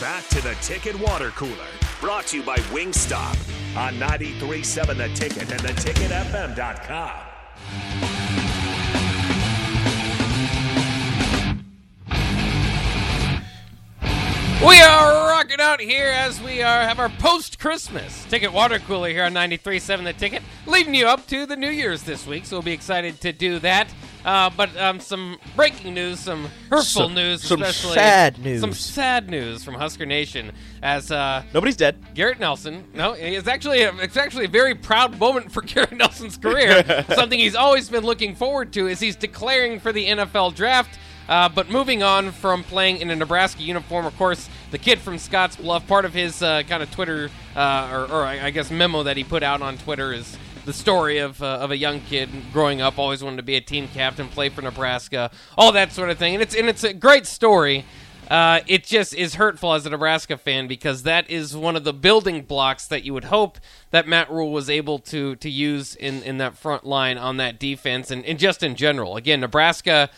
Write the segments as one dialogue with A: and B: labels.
A: back to the Ticket Water Cooler, brought to you by Wingstop on 93.7 The Ticket and theticketfm.com.
B: We are rocking out here as we are have our post Christmas ticket water cooler here on 93.7 The Ticket, leading you up to the New Year's this week. So we'll be excited to do that. Uh, but um, some breaking news, some hurtful
C: Some-
B: news,
C: some
B: especially
C: sad news.
B: some sad news from Husker Nation as uh,
C: Nobody's dead.
B: Garrett Nelson. No, it's actually a, it's actually a very proud moment for Garrett Nelson's career. Something he's always been looking forward to is he's declaring for the NFL draft. Uh, but moving on from playing in a Nebraska uniform, of course, the kid from Scotts Bluff, part of his uh, kind of Twitter, uh, or, or I I guess memo that he put out on Twitter is the story of, uh, of a young kid growing up, always wanted to be a team captain, play for Nebraska, all that sort of thing. And it's, and it's a great story. Uh, it just is hurtful as a Nebraska fan because that is one of the building blocks that you would hope that Matt Rhule was able to to use in, in that front line on that defense and, and just in general. Again, Nebraska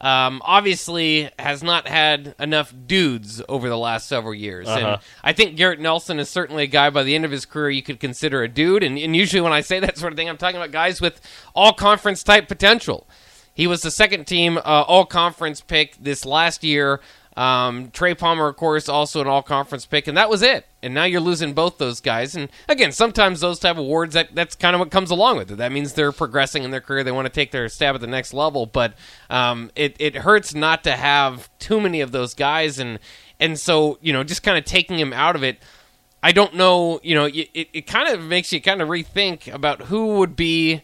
B: um, obviously has not had enough dudes over the last several years. And I think Garrett Nelson is certainly a guy by the end of his career you could consider a dude. And, and usually when I say that sort of thing, I'm talking about guys with all conference type potential. He was the second team uh, all conference pick this last year. Um, Trey Palmer, of course, also an all conference pick, and that was it. And now you're losing both those guys. And again, sometimes those type of awards that that's kind of what comes along with it. That means they're progressing in their career. They want to take their stab at the next level. But um, it it hurts not to have too many of those guys, and and so you know just kind of taking him out of it. I don't know. You know, it, it, kind of makes you kind of rethink about who would be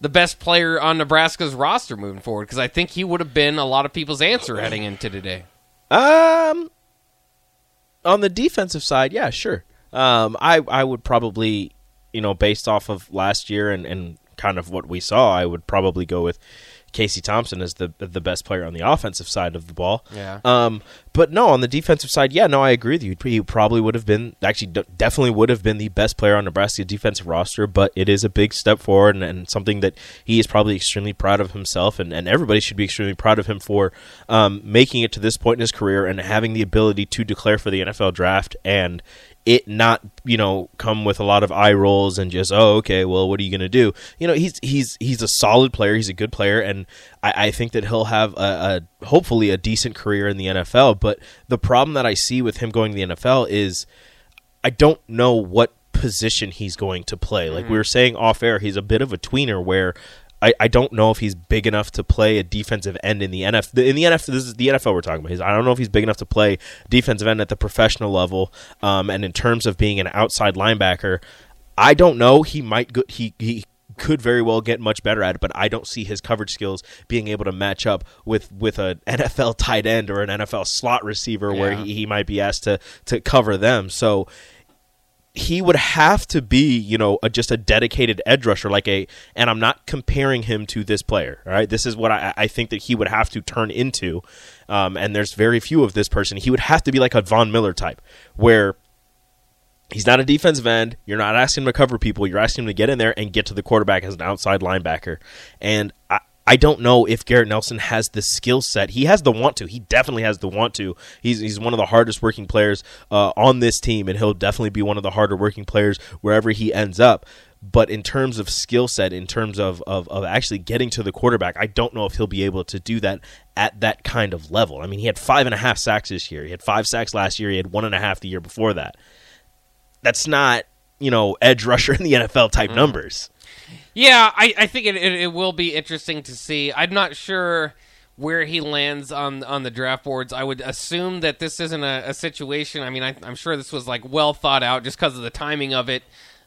B: the best player on Nebraska's roster moving forward because I think he would have been a lot of people's answer heading into today.
C: Um, on the defensive side, yeah, sure. Um, I I would probably, you know, based off of last year and, and kind of what we saw, I would probably go with Casey Thompson as the the best player on the offensive side of the ball.
B: Yeah.
C: Um, but no, on the defensive side, yeah, no, I agree with you. He probably would have been actually definitely would have been the best player on Nebraska's defensive roster. But it is a big step forward and, and something that he is probably extremely proud of himself, and, and everybody should be extremely proud of him for um, making it to this point in his career and having the ability to declare for the NFL draft and it not you know come with a lot of eye rolls and just oh okay well what are you gonna do? You know he's he's he's a solid player. He's a good player. And I, I think that he'll have a, a hopefully a decent career in the NFL but the problem that I see with him going to the NFL is I don't know what position he's going to play. Like mm-hmm. we were saying off air he's a bit of a tweener where I, I don't know if he's big enough to play a defensive end in the NFL. In the NFL, this is the NFL we're talking about. He's, I don't know if he's big enough to play defensive end at the professional level. Um, and in terms of being an outside linebacker, I don't know. He might go, he he could very well get much better at it, but I don't see his coverage skills being able to match up with with an NFL tight end or an NFL slot receiver where he, he might be asked to to cover them. So he would have to be, you know, a, just a dedicated edge rusher, like a. And I'm not comparing him to this player. All right, this is what I, I think that he would have to turn into. Um, and there's very few of this person. He would have to be like a Von Miller type, where he's not a defensive end. You're not asking him to cover people. You're asking him to get in there and get to the quarterback as an outside linebacker. And I, I don't know if Garrett Nelson has the skill set. He has the want to. He definitely has the want to. He's he's one of the hardest working players uh, on this team, and he'll definitely be one of the harder working players wherever he ends up. But in terms of skill set, in terms of, of, of actually getting to the quarterback, I don't know if he'll be able to do that at that kind of level. I mean, he had five and a half sacks this year. He had five sacks last year. He had one and a half the year before that that's not you know edge rusher in the NFL type numbers.
B: Yeah, I, I think it, it, it will be interesting to see. I'm not sure where he lands on on the draft boards. I would assume that this isn't a, a situation. I mean, I, I'm sure this was like well thought out just because of the timing of it,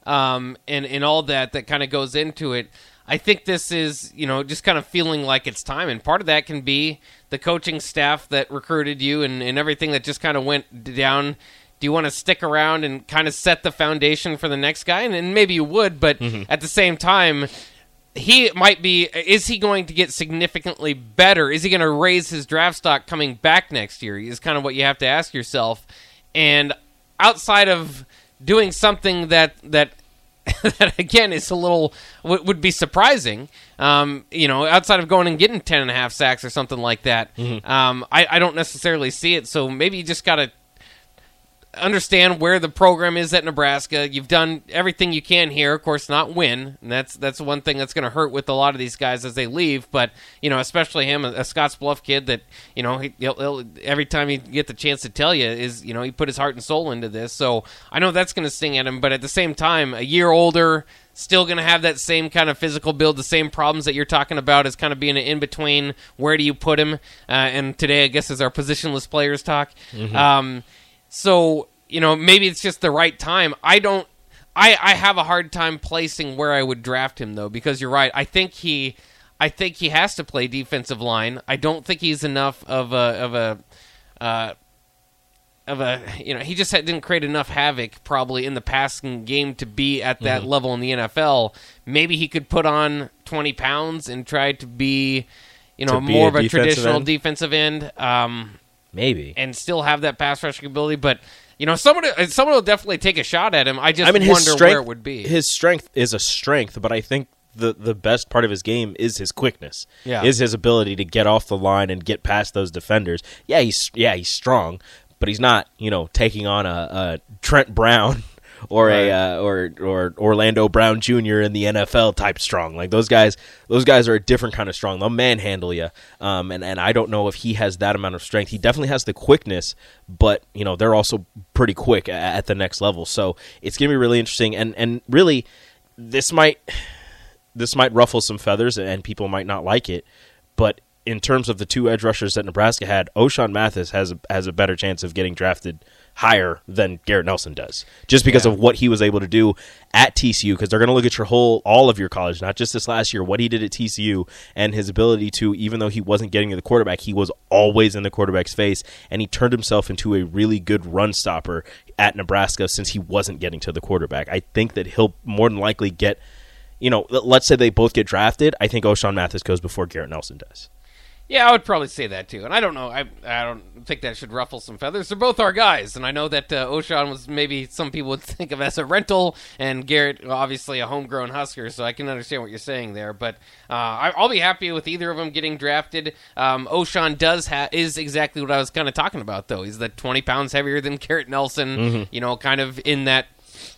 B: um, and and all that that kind of goes into it. I think this is you know just kind of feeling like it's time, and part of that can be the coaching staff that recruited you and, and everything that just kind of went down do you want to stick around and kind of set the foundation for the next guy? And, and maybe you would, but at the same time, he might be. Is he going to get significantly better? Is he going to raise his draft stock coming back next year? Is kind of what you have to ask yourself. And outside of doing something that that that again is a little would, would be surprising. Um, you know, outside of going and getting ten and a half sacks or something like that, um, I, I don't necessarily see it. So maybe you just got to understand where the program is at Nebraska. You've done everything you can here, of course, not win, and that's that's one thing that's going to hurt with a lot of these guys as they leave. But you know, especially him, a, a Scotts Bluff kid that you know he, he'll, he'll, every time he get the chance to tell you is you know he put his heart and soul into this. So I know that's going to sting at him, but at the same time, a year older. Still going to have that same kind of physical build, the same problems that you're talking about as kind of being an in between. Where do you put him? Uh, and today, I guess, is our positionless players talk. Um, so, you know, maybe it's just the right time. I don't I I have a hard time placing where I would draft him though because you're right. I think he I think he has to play defensive line. I don't think he's enough of a of a uh, of a you know he just had, didn't create enough havoc probably in the passing game to be at that level in the NFL. Maybe he could put on 20 pounds and try to be you know more
C: a
B: of a traditional
C: end?
B: defensive end. Um,
C: Maybe.
B: and still have that pass rushing ability. But you know, someone uh, someone will definitely take a shot at him. I just
C: I mean,
B: wonder
C: strength,
B: where it would be.
C: His strength is a strength, but I think the the best part of his game is his quickness.
B: Yeah.
C: is his ability to get off the line and get past those defenders. Yeah, he's yeah he's strong, but he's not you know taking on a, a Trent Brown. Or
B: Right.
C: a uh, or or Orlando Brown Jr. in the NFL type strong like those guys. Those guys are a different kind of strong. They'll manhandle you. Um, and and I don't know if he has that amount of strength. He definitely has the quickness, but you know they're also pretty quick a- at the next level. So it's gonna be really interesting. And and really, this might this might ruffle some feathers and people might not like it, but in terms of the two edge rushers that Nebraska had, Ochaun Mathis has a, has a better chance of getting drafted higher than Garrett Nelson does, just because
B: Yeah.
C: of what he was able to do at TCU. Because they're going to look at your whole all of your college, not just this last year, what he did at TCU and his ability to, even though he wasn't getting to the quarterback, he was always in the quarterback's face, and he turned himself into a really good run stopper at Nebraska since he wasn't getting to the quarterback. I think that he'll more than likely get you know, let's say they both get drafted. I think Ochaun Mathis goes before Garrett Nelson does.
B: Yeah, I would probably say that too. And I don't know. I I don't think that should ruffle some feathers. They're both our guys, and I know that uh, Ochaun was maybe some people would think of as a rental, and Garrett obviously a homegrown Husker. So I can understand what you're saying there. But uh, I, I'll be happy with either of them getting drafted. Um, Ochaun does ha- is exactly what I was kind of talking about, though. He's the 20 pounds heavier than Garrett Nelson. You know, kind of in that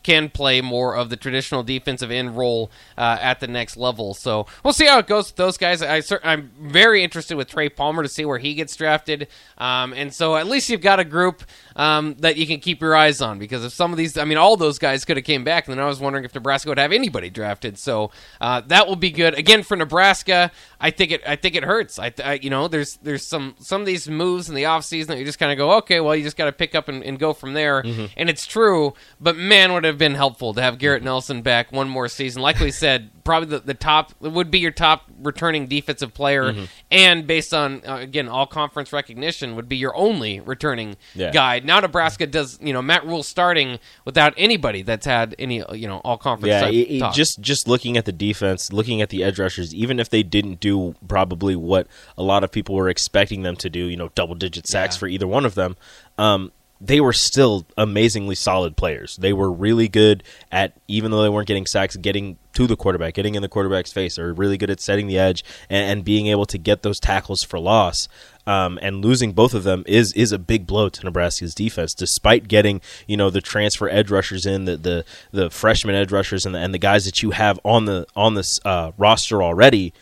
B: can play more of the traditional defensive end role uh, at the next level. So we'll see how it goes with those guys. I, I'm very interested with Trey Palmer to see where he gets drafted. Um, and so at least you've got a group um, that you can keep your eyes on because if some of these, I mean, all those guys could have came back, and then I was wondering if Nebraska would have anybody drafted. So uh, that will be good again for Nebraska. I think it. I think it hurts. I, I you know, there's there's some some of these moves in the offseason that you just kind of go, okay, well, you just got to pick up and, and go from there. And it's true, but man, would have been helpful to have Garrett Nelson back one more season. Like we said, probably the, the top would be your top returning defensive player, and based on uh, again all conference recognition, would be your only returning
C: Yeah.
B: guy. Now Nebraska does, you know, Matt Rhule starting without anybody that's had any, you know, all conference.
C: Yeah, it- it just just looking at the defense, looking at the edge rushers, even if they didn't do probably what a lot of people were expecting them to do, you know, double digit sacks
B: Yeah.
C: for either one of them, um, they were still amazingly solid players. They were really good at, even though they weren't getting sacks, getting to the quarterback, getting in the quarterback's face. They're really good at setting the edge and, and being able to get those tackles for loss. Um, and losing both of them is is a big blow to Nebraska's defense, despite getting you know the transfer edge rushers in, the the, the freshman edge rushers, and the, and the guys that you have on the on this uh, roster already.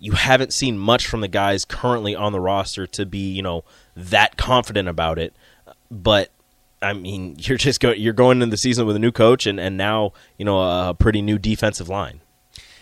C: You haven't seen much from the guys currently on the roster to be you know that confident about it. But I mean, you're just go you're going into the season with a new coach and and now you know a pretty new defensive line.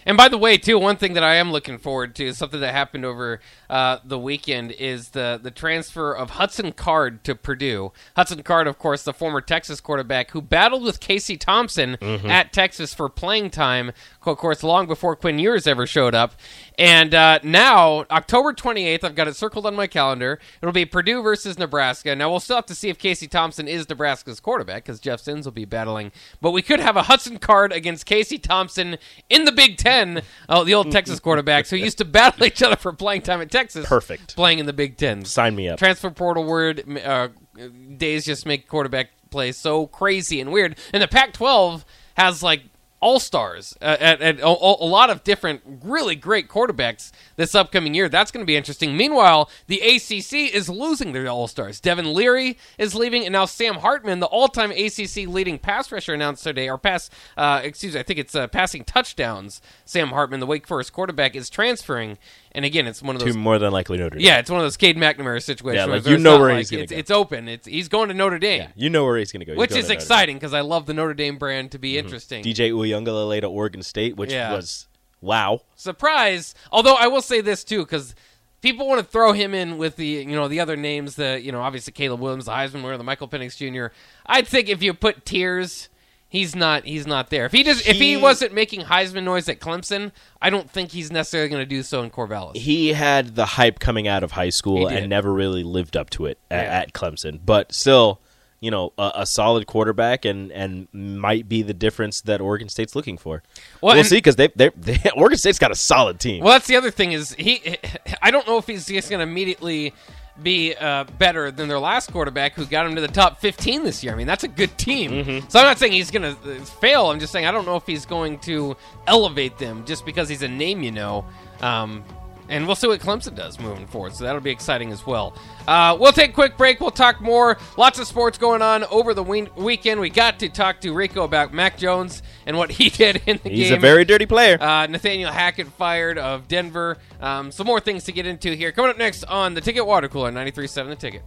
B: And by the way, too, one thing that I am looking forward to, is something that happened over uh, the weekend, is the the transfer of Hudson Card to Purdue. Hudson Card, of course, the former Texas quarterback who battled with Casey Thompson at Texas for playing time, of course, long before Quinn Ewers ever showed up. And uh, now, October 28th, I've got it circled on my calendar. It'll be Purdue versus Nebraska. Now, we'll still have to see if Casey Thompson is Nebraska's quarterback because Jeff Sims will be battling. But we could have a Hudson Card against Casey Thompson in the Big Ten. Oh, the old Texas quarterbacks who used to battle each other for playing time at Texas.
C: Perfect.
B: Playing in the Big Ten.
C: Sign me up.
B: Transfer portal word uh, days just make quarterback play so crazy and weird. And the Pac-12 has like all stars uh, at, at a, a, lot of different really great quarterbacks this upcoming year. That's going to be interesting. Meanwhile, the ACC is losing their all stars. Devin Leary is leaving, and now Sam Hartman, the all time ACC leading pass rusher, announced today, or pass, uh, excuse me, I think it's uh, passing touchdowns. Sam Hartman, the Wake Forest quarterback, is transferring. And again, it's one of those.
C: To more than likely Notre Dame.
B: Yeah, it's one of those Cade McNamara situations.
C: Yeah, like you know where
B: like,
C: he's gonna
B: it's,
C: go.
B: it's open. It's he's going to Notre Dame.
C: Yeah, you know where he's going to go. He's
B: which is
C: to
B: exciting because I love the Notre Dame brand to be
C: Mm-hmm.
B: interesting.
C: DJ Uiagalelei to Oregon State, which
B: Yeah.
C: was wow.
B: Surprise! Although I will say this too, because people want to throw him in with the you know the other names, that you know obviously Caleb Williams, the Heisman winner, the Michael Penix Jr. I'd think if you put tiers, he's not he's not there. If he just if he
C: He-
B: wasn't making Heisman noise at Clemson, I don't think he's necessarily going to do so in Corvallis.
C: He had the hype coming out of high school and never really lived up to it at,
B: Yeah.
C: at Clemson. But still, you know, a, a solid quarterback and and might be the difference that Oregon State's looking for.
B: Well,
C: we'll
B: and-
C: see because they, they they Oregon State's got a solid team.
B: Well, that's the other thing is he. I don't know if he's just going to immediately be uh, better than their last quarterback who got him to the top 15 this year. I mean, that's a good team.
C: Mm-hmm.
B: So I'm not saying he's going to fail. I'm just saying I don't know if he's going to elevate them just because he's a name you know. Um, and we'll see what Clemson does moving forward. So that'll be exciting as well. Uh, we'll take a quick break. We'll talk more. Lots of sports going on over the we- weekend. We got to talk to Rico about Mac Jones and what he did in the
C: He's
B: game.
C: He's a very dirty player.
B: Uh, Nathaniel Hackett fired of Denver. Um, some more things to get into here. Coming up next on the Ticket Water Cooler, 93.7 The Ticket.